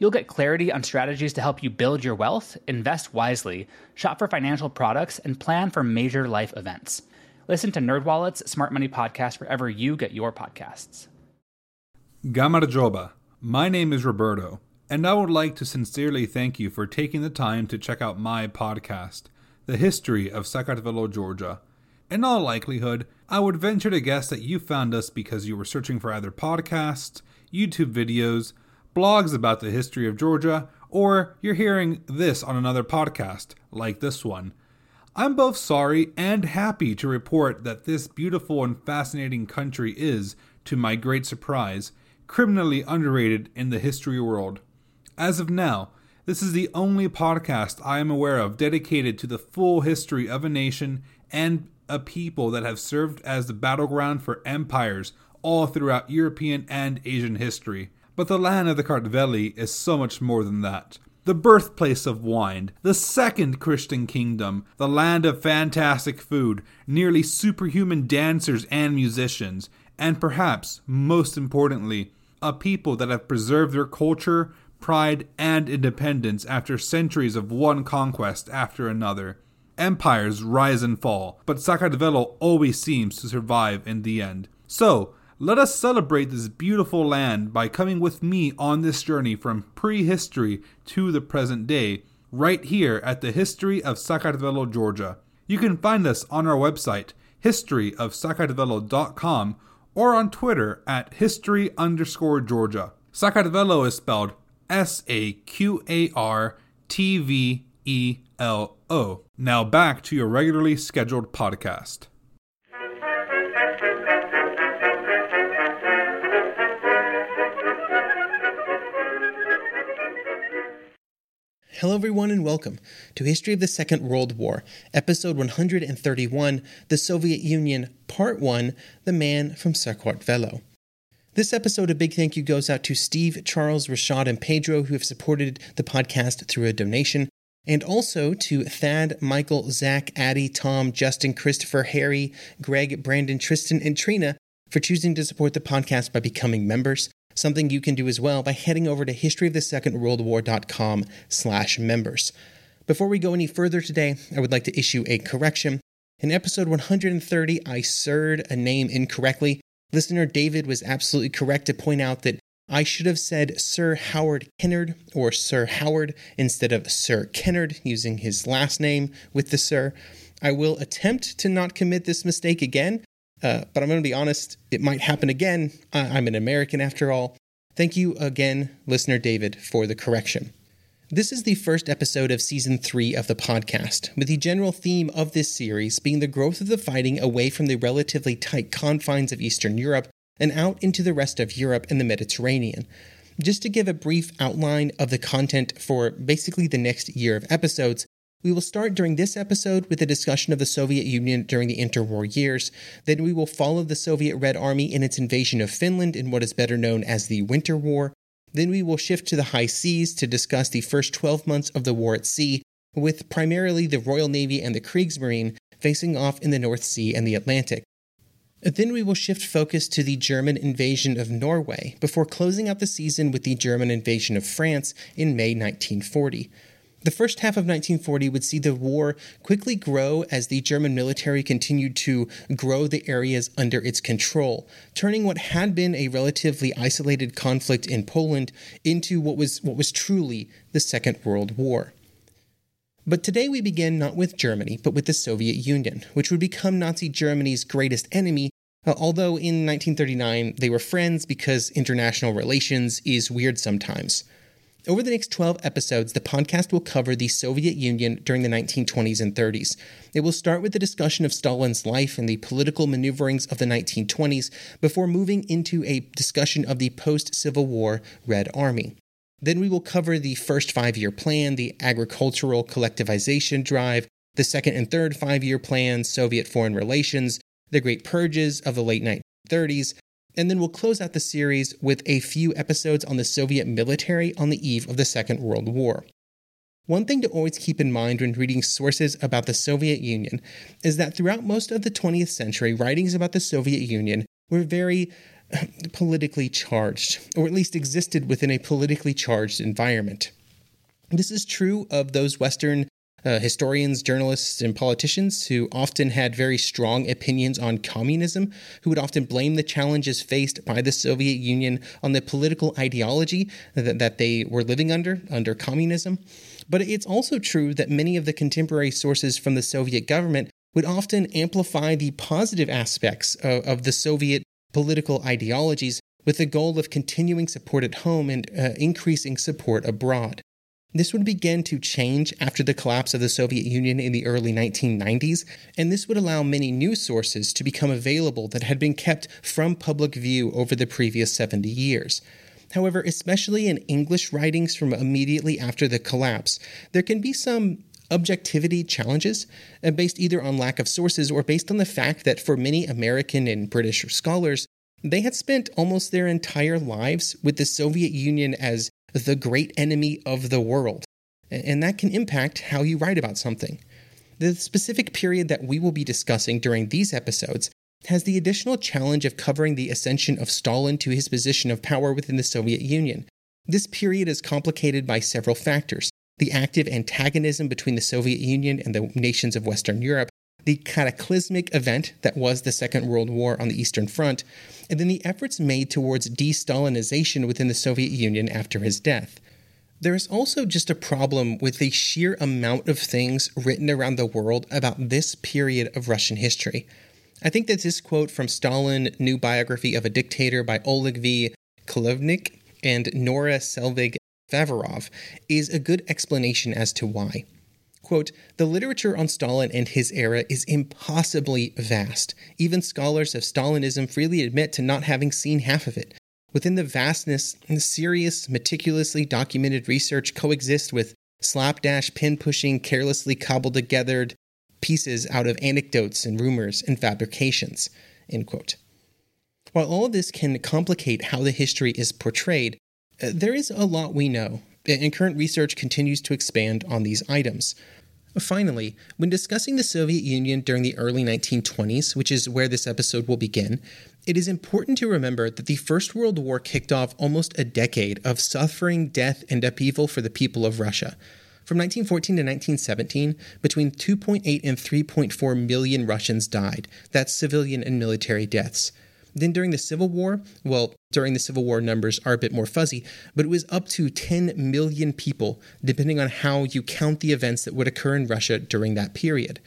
You'll get clarity on strategies to help you build your wealth, invest wisely, shop for financial products, and plan for major life events. Listen to NerdWallet's Smart Money Podcast wherever you get your podcasts. Gamarjoba. My name is Roberto, and I would like to sincerely thank you for taking the time to check out my podcast, The History of Saqartvelo, Georgia. In all likelihood, I would venture to guess that you found us because you were searching for either podcasts, YouTube videos, blogs about the history of Georgia, or you're hearing this on another podcast, like this one. I'm both sorry and happy to report that this beautiful and fascinating country is, to my great surprise, criminally underrated in the history world. As of now, this is the only podcast I am aware of dedicated to the full history of a nation and a people that have served as the battleground for empires all throughout European and Asian history. But the land of the Kartveli is so much more than that the birthplace of wine, the second Christian kingdom, the land of fantastic food, nearly superhuman dancers and musicians, and perhaps, most importantly, a people that have preserved their culture, pride, and independence after centuries of one conquest after another. Empires rise and fall, but Saqartvelo always seems to survive in the end. So, let us celebrate this beautiful land by coming with me on this journey from prehistory to the present day, right here at the History of Saqartvelo, Georgia. You can find us on our website, historyofsaqartvelo.com, or on Twitter at history underscore Georgia. Saqartvelo is spelled S A Q A R T V E L O. Now back to your regularly scheduled podcast. Hello, everyone, and welcome to History of the Second World War, Episode 131 The Soviet Union, Part 1 The Man from Saqartvelo. This episode, a big thank you goes out to Steve, Charles, Rashad, and Pedro, who have supported the podcast through a donation, and also to Thad, Michael, Zach, Addie, Tom, Justin, Christopher, Harry, Greg, Brandon, Tristan, and Trina for choosing to support the podcast by becoming members something you can do as well by heading over to historyofthesecondworldwar.com slash members. Before we go any further today, I would like to issue a correction. In episode 130, I sirred a name incorrectly. Listener David was absolutely correct to point out that I should have said Sir Howard Kennard or Sir Howard instead of Sir Kennard, using his last name with the Sir. I will attempt to not commit this mistake again, uh, but I'm going to be honest, it might happen again. I'm an American after all. Thank you again, listener David, for the correction. This is the first episode of season three of the podcast, with the general theme of this series being the growth of the fighting away from the relatively tight confines of Eastern Europe and out into the rest of Europe and the Mediterranean. Just to give a brief outline of the content for basically the next year of episodes, we will start during this episode with a discussion of the Soviet Union during the interwar years. Then we will follow the Soviet Red Army in its invasion of Finland in what is better known as the Winter War. Then we will shift to the high seas to discuss the first 12 months of the war at sea, with primarily the Royal Navy and the Kriegsmarine facing off in the North Sea and the Atlantic. Then we will shift focus to the German invasion of Norway before closing out the season with the German invasion of France in May 1940. The first half of 1940 would see the war quickly grow as the German military continued to grow the areas under its control, turning what had been a relatively isolated conflict in Poland into what was what was truly the Second World War. But today we begin not with Germany, but with the Soviet Union, which would become Nazi Germany's greatest enemy, uh, although in 1939 they were friends because international relations is weird sometimes. Over the next 12 episodes, the podcast will cover the Soviet Union during the 1920s and 30s. It will start with the discussion of Stalin's life and the political maneuverings of the 1920s before moving into a discussion of the post Civil War Red Army. Then we will cover the first five year plan, the agricultural collectivization drive, the second and third five year plans, Soviet foreign relations, the great purges of the late 1930s, and then we'll close out the series with a few episodes on the Soviet military on the eve of the Second World War. One thing to always keep in mind when reading sources about the Soviet Union is that throughout most of the 20th century, writings about the Soviet Union were very uh, politically charged, or at least existed within a politically charged environment. This is true of those Western uh, historians, journalists, and politicians who often had very strong opinions on communism, who would often blame the challenges faced by the Soviet Union on the political ideology that, that they were living under, under communism. But it's also true that many of the contemporary sources from the Soviet government would often amplify the positive aspects of, of the Soviet political ideologies with the goal of continuing support at home and uh, increasing support abroad. This would begin to change after the collapse of the Soviet Union in the early 1990s, and this would allow many new sources to become available that had been kept from public view over the previous 70 years. However, especially in English writings from immediately after the collapse, there can be some objectivity challenges uh, based either on lack of sources or based on the fact that for many American and British scholars, they had spent almost their entire lives with the Soviet Union as the great enemy of the world. And that can impact how you write about something. The specific period that we will be discussing during these episodes has the additional challenge of covering the ascension of Stalin to his position of power within the Soviet Union. This period is complicated by several factors the active antagonism between the Soviet Union and the nations of Western Europe, the cataclysmic event that was the Second World War on the Eastern Front, and then the efforts made towards de Stalinization within the Soviet Union after his death. There is also just a problem with the sheer amount of things written around the world about this period of Russian history. I think that this quote from Stalin, New Biography of a Dictator by Oleg V. Khlevniuk and Nora Seligman Favorov is a good explanation as to why. Quote, the literature on Stalin and his era is impossibly vast. Even scholars of Stalinism freely admit to not having seen half of it. Within the vastness, serious, meticulously documented research coexists with slapdash, pin pushing, carelessly cobbled together pieces out of anecdotes and rumors and fabrications. End quote. While all of this can complicate how the history is portrayed, uh, there is a lot we know, and current research continues to expand on these items. Finally, when discussing the Soviet Union during the early 1920s, which is where this episode will begin, it is important to remember that the First World War kicked off almost a decade of suffering, death, and upheaval for the people of Russia. From 1914 to 1917, between 2.8 and 3.4 million Russians died. That's civilian and military deaths. Then during the Civil War, well, during the Civil War numbers are a bit more fuzzy, but it was up to 10 million people, depending on how you count the events that would occur in Russia during that period.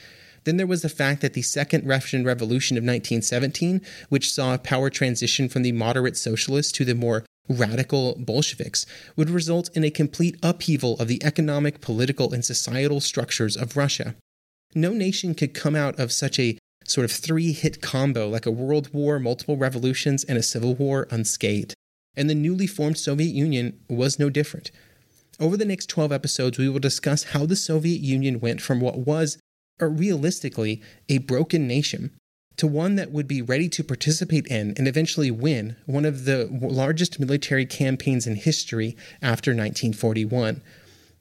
Then there was the fact that the Second Russian Revolution of 1917, which saw a power transition from the moderate socialists to the more radical Bolsheviks, would result in a complete upheaval of the economic, political, and societal structures of Russia. No nation could come out of such a sort of three hit combo like a world war, multiple revolutions, and a civil war unscathed. And the newly formed Soviet Union was no different. Over the next 12 episodes, we will discuss how the Soviet Union went from what was, or realistically, a broken nation to one that would be ready to participate in and eventually win one of the largest military campaigns in history after 1941.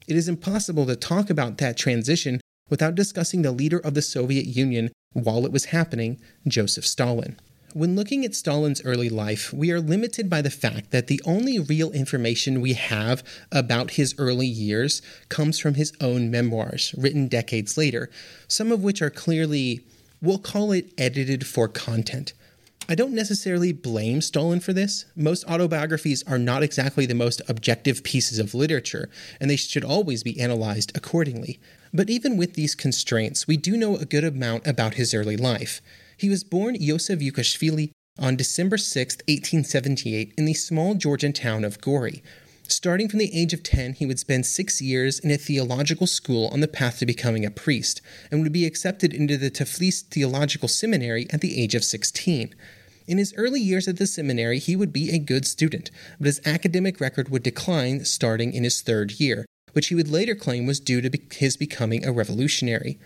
It is impossible to talk about that transition without discussing the leader of the Soviet Union while it was happening, Joseph Stalin. When looking at Stalin's early life, we are limited by the fact that the only real information we have about his early years comes from his own memoirs, written decades later, some of which are clearly, we'll call it edited for content. I don't necessarily blame Stalin for this. Most autobiographies are not exactly the most objective pieces of literature, and they should always be analyzed accordingly. But even with these constraints, we do know a good amount about his early life. He was born Yosef Jughashvili on December 6, 1878, in the small Georgian town of Gori. Starting from the age of 10, he would spend six years in a theological school on the path to becoming a priest, and would be accepted into the Tiflis Theological Seminary at the age of 16. In his early years at the seminary, he would be a good student, but his academic record would decline starting in his third year, which he would later claim was due to his becoming a revolutionary.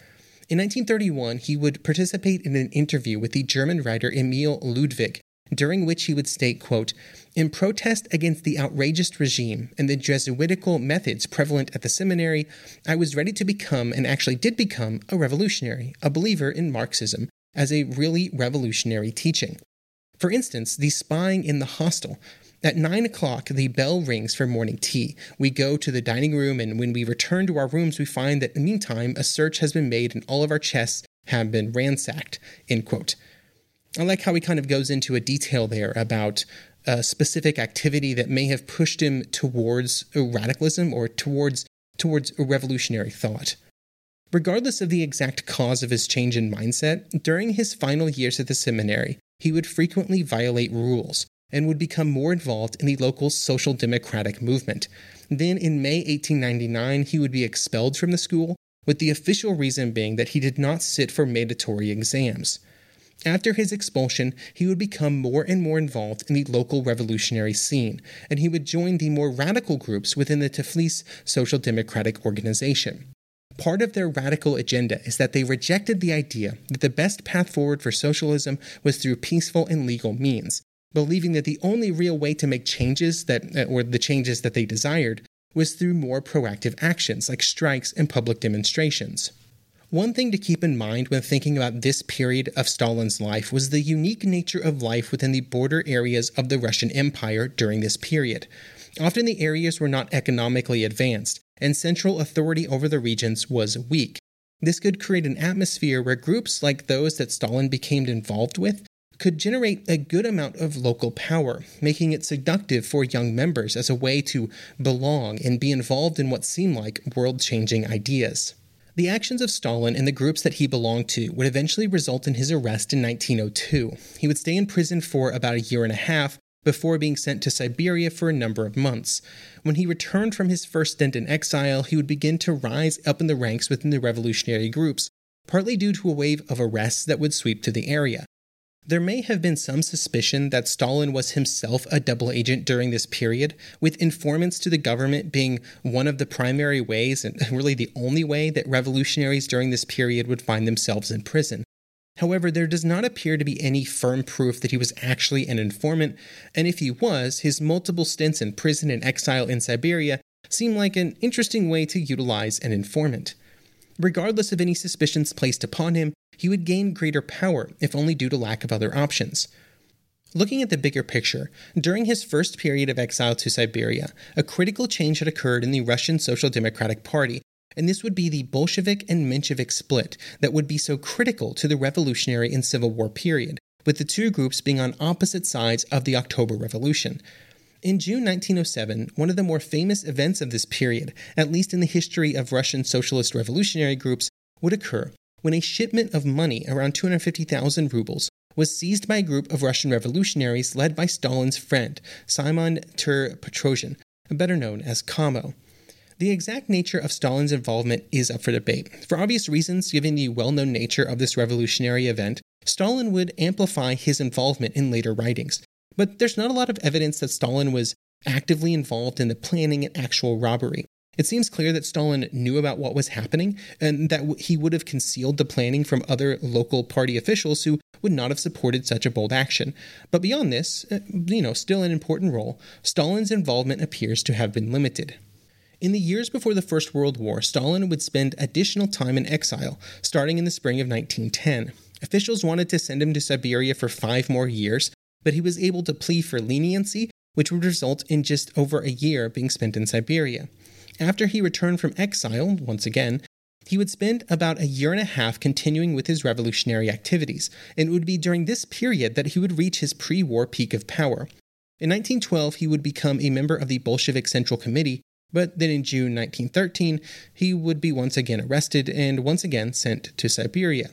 In 1931, he would participate in an interview with the German writer Emil Ludwig, during which he would state, quote, In protest against the outrageous regime and the Jesuitical methods prevalent at the seminary, I was ready to become, and actually did become, a revolutionary, a believer in Marxism as a really revolutionary teaching. For instance, the spying in the hostel. At nine o'clock, the bell rings for morning tea. We go to the dining room, and when we return to our rooms, we find that in the meantime, a search has been made and all of our chests have been ransacked. End quote. I like how he kind of goes into a detail there about a specific activity that may have pushed him towards radicalism or towards towards revolutionary thought. Regardless of the exact cause of his change in mindset, during his final years at the seminary, he would frequently violate rules and would become more involved in the local social democratic movement. Then, in May 1899, he would be expelled from the school, with the official reason being that he did not sit for mandatory exams. After his expulsion, he would become more and more involved in the local revolutionary scene, and he would join the more radical groups within the Tiflis Social Democratic Organization. Part of their radical agenda is that they rejected the idea that the best path forward for socialism was through peaceful and legal means, believing that the only real way to make changes that uh, or the changes that they desired was through more proactive actions like strikes and public demonstrations. One thing to keep in mind when thinking about this period of Stalin's life was the unique nature of life within the border areas of the Russian Empire during this period. Often the areas were not economically advanced, and central authority over the regions was weak. This could create an atmosphere where groups like those that Stalin became involved with could generate a good amount of local power, making it seductive for young members as a way to belong and be involved in what seemed like world changing ideas. The actions of Stalin and the groups that he belonged to would eventually result in his arrest in 1902. He would stay in prison for about a year and a half before being sent to Siberia for a number of months. When he returned from his first stint in exile, he would begin to rise up in the ranks within the revolutionary groups, partly due to a wave of arrests that would sweep to the area. There may have been some suspicion that Stalin was himself a double agent during this period, with informants to the government being one of the primary ways, and really the only way, that revolutionaries during this period would find themselves in prison. However, there does not appear to be any firm proof that he was actually an informant, and if he was, his multiple stints in prison and exile in Siberia seem like an interesting way to utilize an informant. Regardless of any suspicions placed upon him, he would gain greater power, if only due to lack of other options. Looking at the bigger picture, during his first period of exile to Siberia, a critical change had occurred in the Russian Social Democratic Party, and this would be the Bolshevik and Menshevik split that would be so critical to the Revolutionary and Civil War period, with the two groups being on opposite sides of the October Revolution. In June 1907, one of the more famous events of this period, at least in the history of Russian socialist revolutionary groups, would occur when a shipment of money, around 250,000 rubles, was seized by a group of Russian revolutionaries led by Stalin's friend, Simon Ter Petrosian, better known as Kamo. The exact nature of Stalin's involvement is up for debate. For obvious reasons, given the well known nature of this revolutionary event, Stalin would amplify his involvement in later writings. But there's not a lot of evidence that Stalin was actively involved in the planning and actual robbery. It seems clear that Stalin knew about what was happening and that he would have concealed the planning from other local party officials who would not have supported such a bold action. But beyond this, uh, you know, still an important role, Stalin's involvement appears to have been limited. In the years before the First World War, Stalin would spend additional time in exile, starting in the spring of 1910. Officials wanted to send him to Siberia for five more years, but he was able to plea for leniency, which would result in just over a year being spent in Siberia. After he returned from exile, once again, He would spend about a year and a half continuing with his revolutionary activities, and it would be during this period that he would reach his pre war peak of power. In 1912, he would become a member of the Bolshevik Central Committee, but then in June 1913, he would be once again arrested and once again sent to Siberia.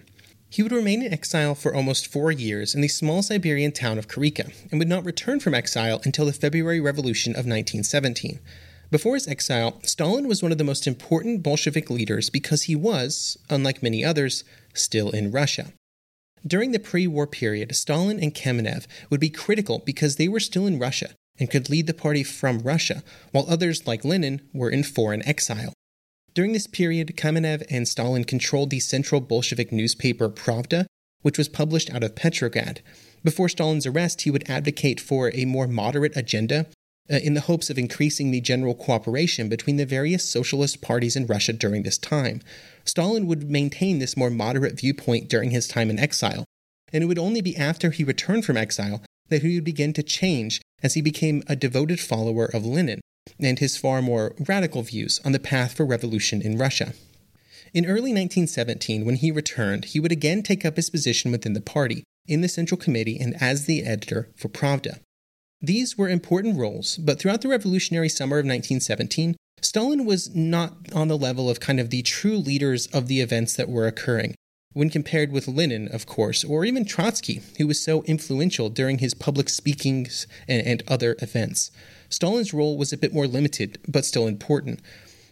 He would remain in exile for almost four years in the small Siberian town of Kureika and would not return from exile until the February Revolution of 1917. Before his exile, Stalin was one of the most important Bolshevik leaders because he was, unlike many others, still in Russia. During the pre war period, Stalin and Kamenev would be critical because they were still in Russia and could lead the party from Russia, while others, like Lenin, were in foreign exile. During this period, Kamenev and Stalin controlled the central Bolshevik newspaper Pravda, which was published out of Petrograd. Before Stalin's arrest, he would advocate for a more moderate agenda uh, in the hopes of increasing the general cooperation between the various socialist parties in Russia during this time. Stalin would maintain this more moderate viewpoint during his time in exile, and it would only be after he returned from exile that he would begin to change as he became a devoted follower of Lenin and his far more radical views on the path for revolution in Russia. In early 1917, when he returned, he would again take up his position within the party, in the Central Committee, and as the editor for Pravda. These were important roles, but throughout the revolutionary summer of 1917, Stalin was not on the level of kind of the true leaders of the events that were occurring, when compared with Lenin, of course, or even Trotsky, who was so influential during his public speakings and, and other events. Stalin's role was a bit more limited, but still important.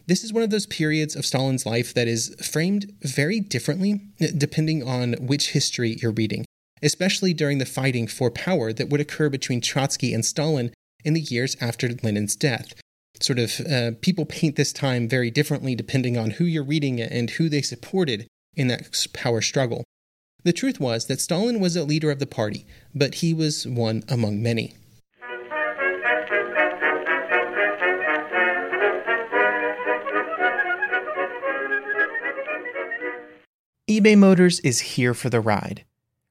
This is one of those periods of Stalin's life that is framed very differently depending on which history you're reading especially during the fighting for power that would occur between Trotsky and Stalin in the years after Lenin's death. Sort of, uh, people paint this time very differently depending on who you're reading and who they supported in that power struggle. The truth was that Stalin was a leader of the party, but he was one among many. eBay Motors is here for the ride.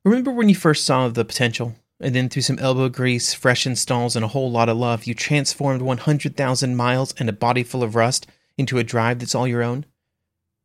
Remember when you first saw the potential? And then through some elbow grease, fresh installs, and a whole lot of love, you transformed 100,000 miles and a body full of rust into a drive that's all your own?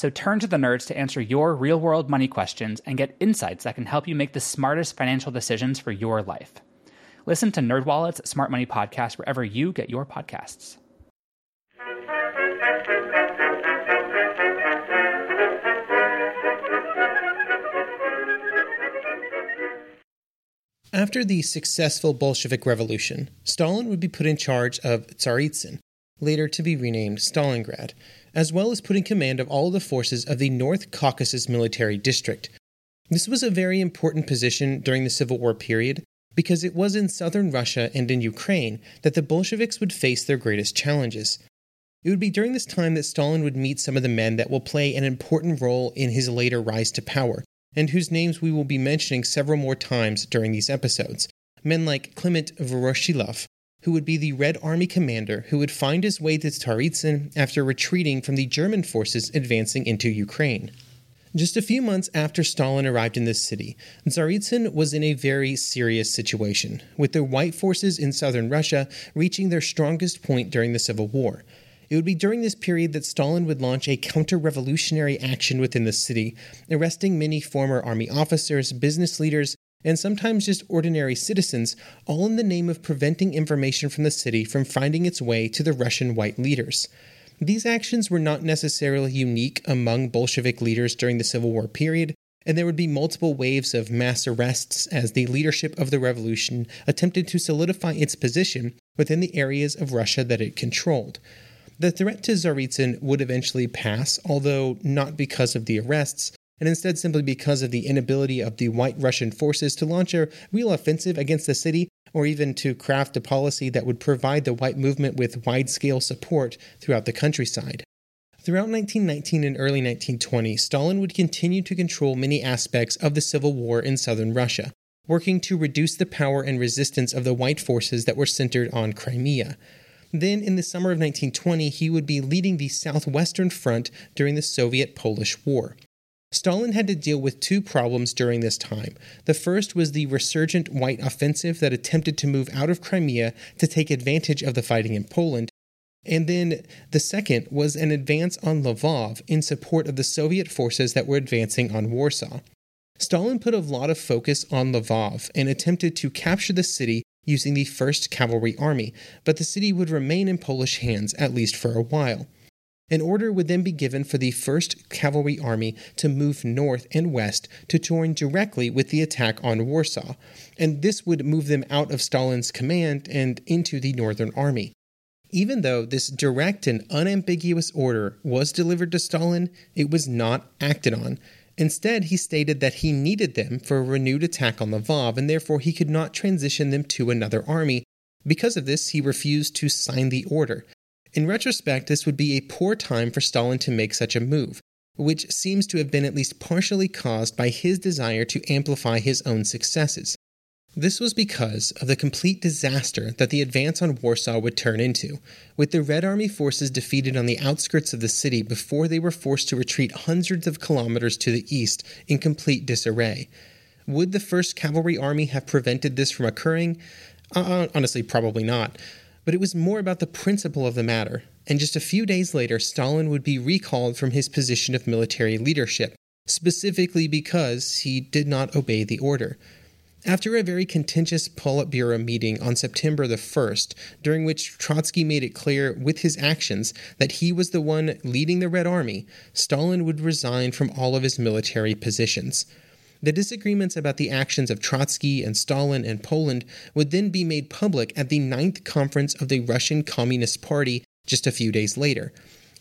So turn to the nerds to answer your real world money questions and get insights that can help you make the smartest financial decisions for your life. Listen to NerdWallet's Smart Money Podcast wherever you get your podcasts. After the successful Bolshevik Revolution, Stalin would be put in charge of Tsaritsyn, later to be renamed Stalingrad, as well as put in command of all the forces of the North Caucasus Military District. This was a very important position during the Civil War period because it was in southern Russia and in Ukraine that the Bolsheviks would face their greatest challenges. It would be during this time that Stalin would meet some of the men that will play an important role in his later rise to power, and whose names we will be mentioning several more times during these episodes. Men like Clement Voroshilov, who would be the Red Army commander who would find his way to Tsaritsyn after retreating from the German forces advancing into Ukraine. Just a few months after Stalin arrived in this city, Tsaritsyn was in a very serious situation, with the white forces in southern Russia reaching their strongest point during the Civil War. It would be during this period that Stalin would launch a counter revolutionary action within the city, arresting many former army officers, business leaders, and sometimes just ordinary citizens, all in the name of preventing information from the city from finding its way to the Russian white leaders. These actions were not necessarily unique among Bolshevik leaders during the Civil War period, and there would be multiple waves of mass arrests as the leadership of the revolution attempted to solidify its position within the areas of Russia that it controlled. The threat to Tsaritsyn would eventually pass, although not because of the arrests, and instead simply because of the inability of the white Russian forces to launch a real offensive against the city or even to craft a policy that would provide the white movement with wide scale support throughout the countryside. Throughout 1919 and early 1920, Stalin would continue to control many aspects of the civil war in southern Russia, working to reduce the power and resistance of the white forces that were centered on Crimea. Then, in the summer of 1920, he would be leading the Southwestern Front during the Soviet Polish War. Stalin had to deal with two problems during this time. The first was the resurgent white offensive that attempted to move out of Crimea to take advantage of the fighting in Poland. And then the second was an advance on Lvov in support of the Soviet forces that were advancing on Warsaw. Stalin put a lot of focus on Lvov and attempted to capture the city using the 1st Cavalry Army, but the city would remain in Polish hands at least for a while. An order would then be given for the 1st Cavalry Army to move north and west to join directly with the attack on Warsaw, and this would move them out of Stalin's command and into the Northern Army. Even though this direct and unambiguous order was delivered to Stalin, it was not acted on. Instead, he stated that he needed them for a renewed attack on the Lvov, and therefore he could not transition them to another army. Because of this, he refused to sign the order, in retrospect, this would be a poor time for Stalin to make such a move, which seems to have been at least partially caused by his desire to amplify his own successes. This was because of the complete disaster that the advance on Warsaw would turn into, with the Red Army forces defeated on the outskirts of the city before they were forced to retreat hundreds of kilometers to the east in complete disarray. Would the 1st Cavalry Army have prevented this from occurring? Uh, honestly, probably not but it was more about the principle of the matter. And just a few days later, Stalin would be recalled from his position of military leadership, specifically because he did not obey the order. After a very contentious Politburo meeting on September the 1st, during which Trotsky made it clear with his actions that he was the one leading the Red Army, Stalin would resign from all of his military positions. The disagreements about the actions of Trotsky and Stalin and Poland would then be made public at the Ninth Conference of the Russian Communist Party just a few days later.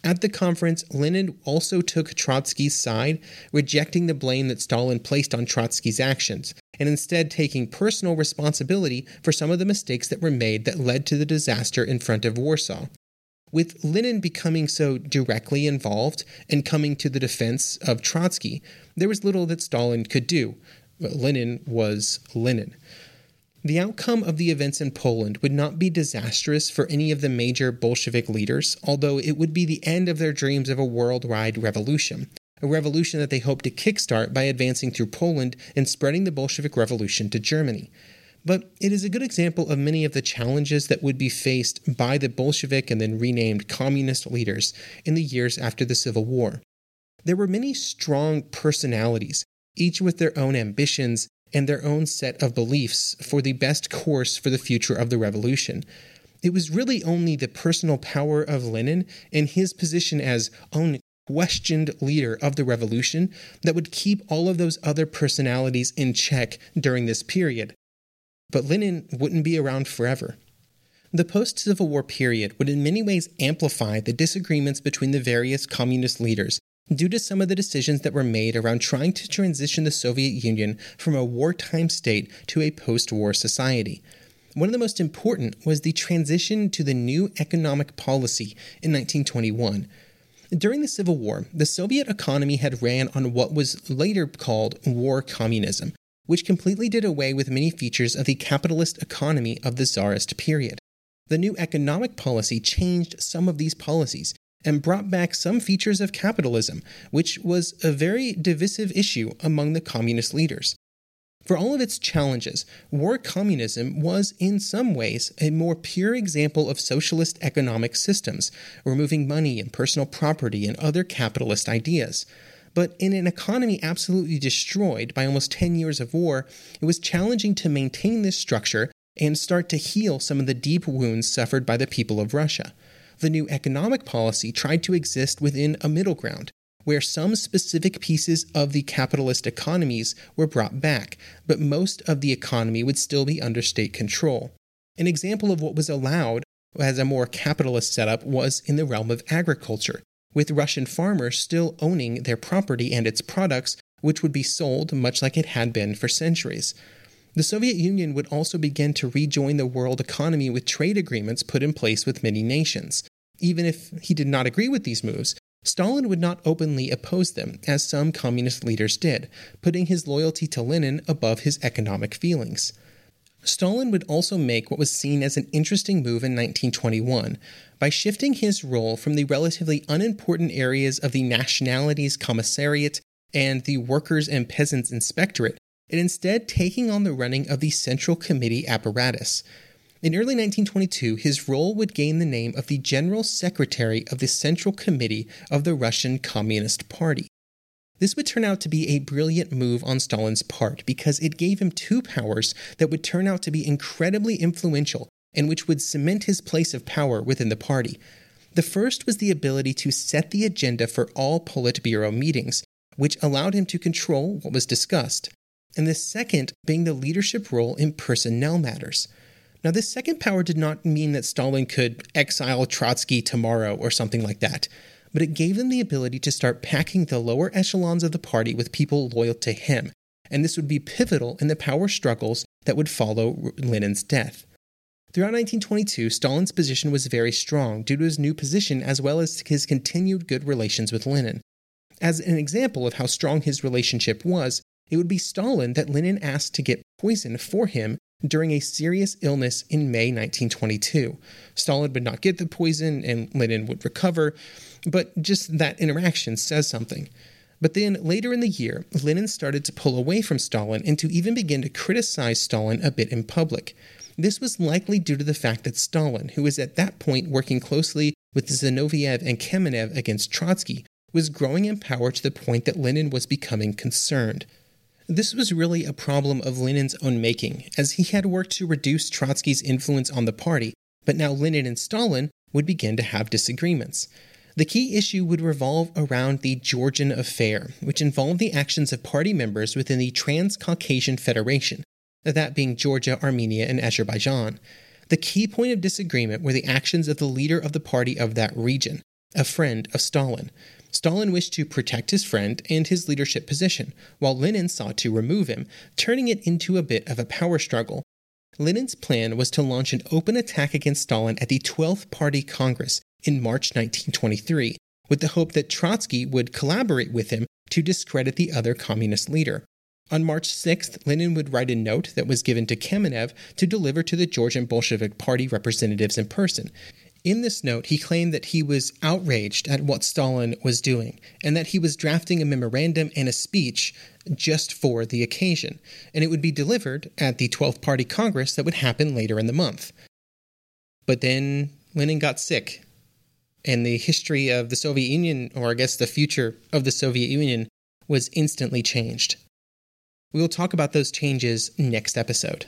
At the conference, Lenin also took Trotsky's side, rejecting the blame that Stalin placed on Trotsky's actions, and instead taking personal responsibility for some of the mistakes that were made that led to the disaster in front of Warsaw. With Lenin becoming so directly involved and coming to the defense of Trotsky, there was little that Stalin could do. Lenin was Lenin. The outcome of the events in Poland would not be disastrous for any of the major Bolshevik leaders, although it would be the end of their dreams of a worldwide revolution, a revolution that they hoped to kickstart by advancing through Poland and spreading the Bolshevik Revolution to Germany. But it is a good example of many of the challenges that would be faced by the Bolshevik and then renamed communist leaders in the years after the Civil War. There were many strong personalities, each with their own ambitions and their own set of beliefs for the best course for the future of the revolution. It was really only the personal power of Lenin and his position as unquestioned leader of the revolution that would keep all of those other personalities in check during this period. But Lenin wouldn't be around forever. The post Civil War period would in many ways amplify the disagreements between the various communist leaders due to some of the decisions that were made around trying to transition the Soviet Union from a wartime state to a post war society. One of the most important was the transition to the new economic policy in 1921. During the Civil War, the Soviet economy had ran on what was later called war communism, which completely did away with many features of the capitalist economy of the Tsarist period. The new economic policy changed some of these policies, and brought back some features of capitalism, which was a very divisive issue among the communist leaders. For all of its challenges, war communism was in some ways a more pure example of socialist economic systems, removing money and personal property and other capitalist ideas. But in an economy absolutely destroyed by almost 10 years of war, it was challenging to maintain this structure and start to heal some of the deep wounds suffered by the people of Russia. The new economic policy tried to exist within a middle ground, where some specific pieces of the capitalist economies were brought back, but most of the economy would still be under state control. An example of what was allowed as a more capitalist setup was in the realm of agriculture, with Russian farmers still owning their property and its products, which would be sold much like it had been for centuries. The Soviet Union would also begin to rejoin the world economy with trade agreements put in place with many nations. Even if he did not agree with these moves, Stalin would not openly oppose them, as some communist leaders did, putting his loyalty to Lenin above his economic feelings. Stalin would also make what was seen as an interesting move in 1921 by shifting his role from the relatively unimportant areas of the Nationalities Commissariat and the Workers and Peasants Inspectorate, and instead taking on the running of the Central Committee apparatus. In early 1922, his role would gain the name of the General Secretary of the Central Committee of the Russian Communist Party. This would turn out to be a brilliant move on Stalin's part because it gave him two powers that would turn out to be incredibly influential and which would cement his place of power within the party. The first was the ability to set the agenda for all Politburo meetings, which allowed him to control what was discussed, and the second being the leadership role in personnel matters. Now, this second power did not mean that Stalin could exile Trotsky tomorrow or something like that, but it gave them the ability to start packing the lower echelons of the party with people loyal to him, and this would be pivotal in the power struggles that would follow Lenin's death. Throughout 1922, Stalin's position was very strong due to his new position as well as his continued good relations with Lenin. As an example of how strong his relationship was, it would be Stalin that Lenin asked to get poison for him during a serious illness in May 1922. Stalin would not get the poison and Lenin would recover, but just that interaction says something. But then later in the year, Lenin started to pull away from Stalin and to even begin to criticize Stalin a bit in public. This was likely due to the fact that Stalin, who was at that point working closely with Zinoviev and Kamenev against Trotsky, was growing in power to the point that Lenin was becoming concerned. This was really a problem of Lenin's own making, as he had worked to reduce Trotsky's influence on the party, but now Lenin and Stalin would begin to have disagreements. The key issue would revolve around the Georgian affair, which involved the actions of party members within the Transcaucasian Federation, that being Georgia, Armenia, and Azerbaijan. The key point of disagreement were the actions of the leader of the party of that region, a friend of Stalin. Stalin wished to protect his friend and his leadership position, while Lenin sought to remove him, turning it into a bit of a power struggle. Lenin's plan was to launch an open attack against Stalin at the 12th Party Congress in March 1923, with the hope that Trotsky would collaborate with him to discredit the other communist leader. On March 6th, Lenin would write a note that was given to Kamenev to deliver to the Georgian Bolshevik Party representatives in person. In this note, he claimed that he was outraged at what Stalin was doing and that he was drafting a memorandum and a speech just for the occasion, and it would be delivered at the 12th Party Congress that would happen later in the month. But then Lenin got sick, and the history of the Soviet Union, or I guess the future of the Soviet Union, was instantly changed. We will talk about those changes next episode.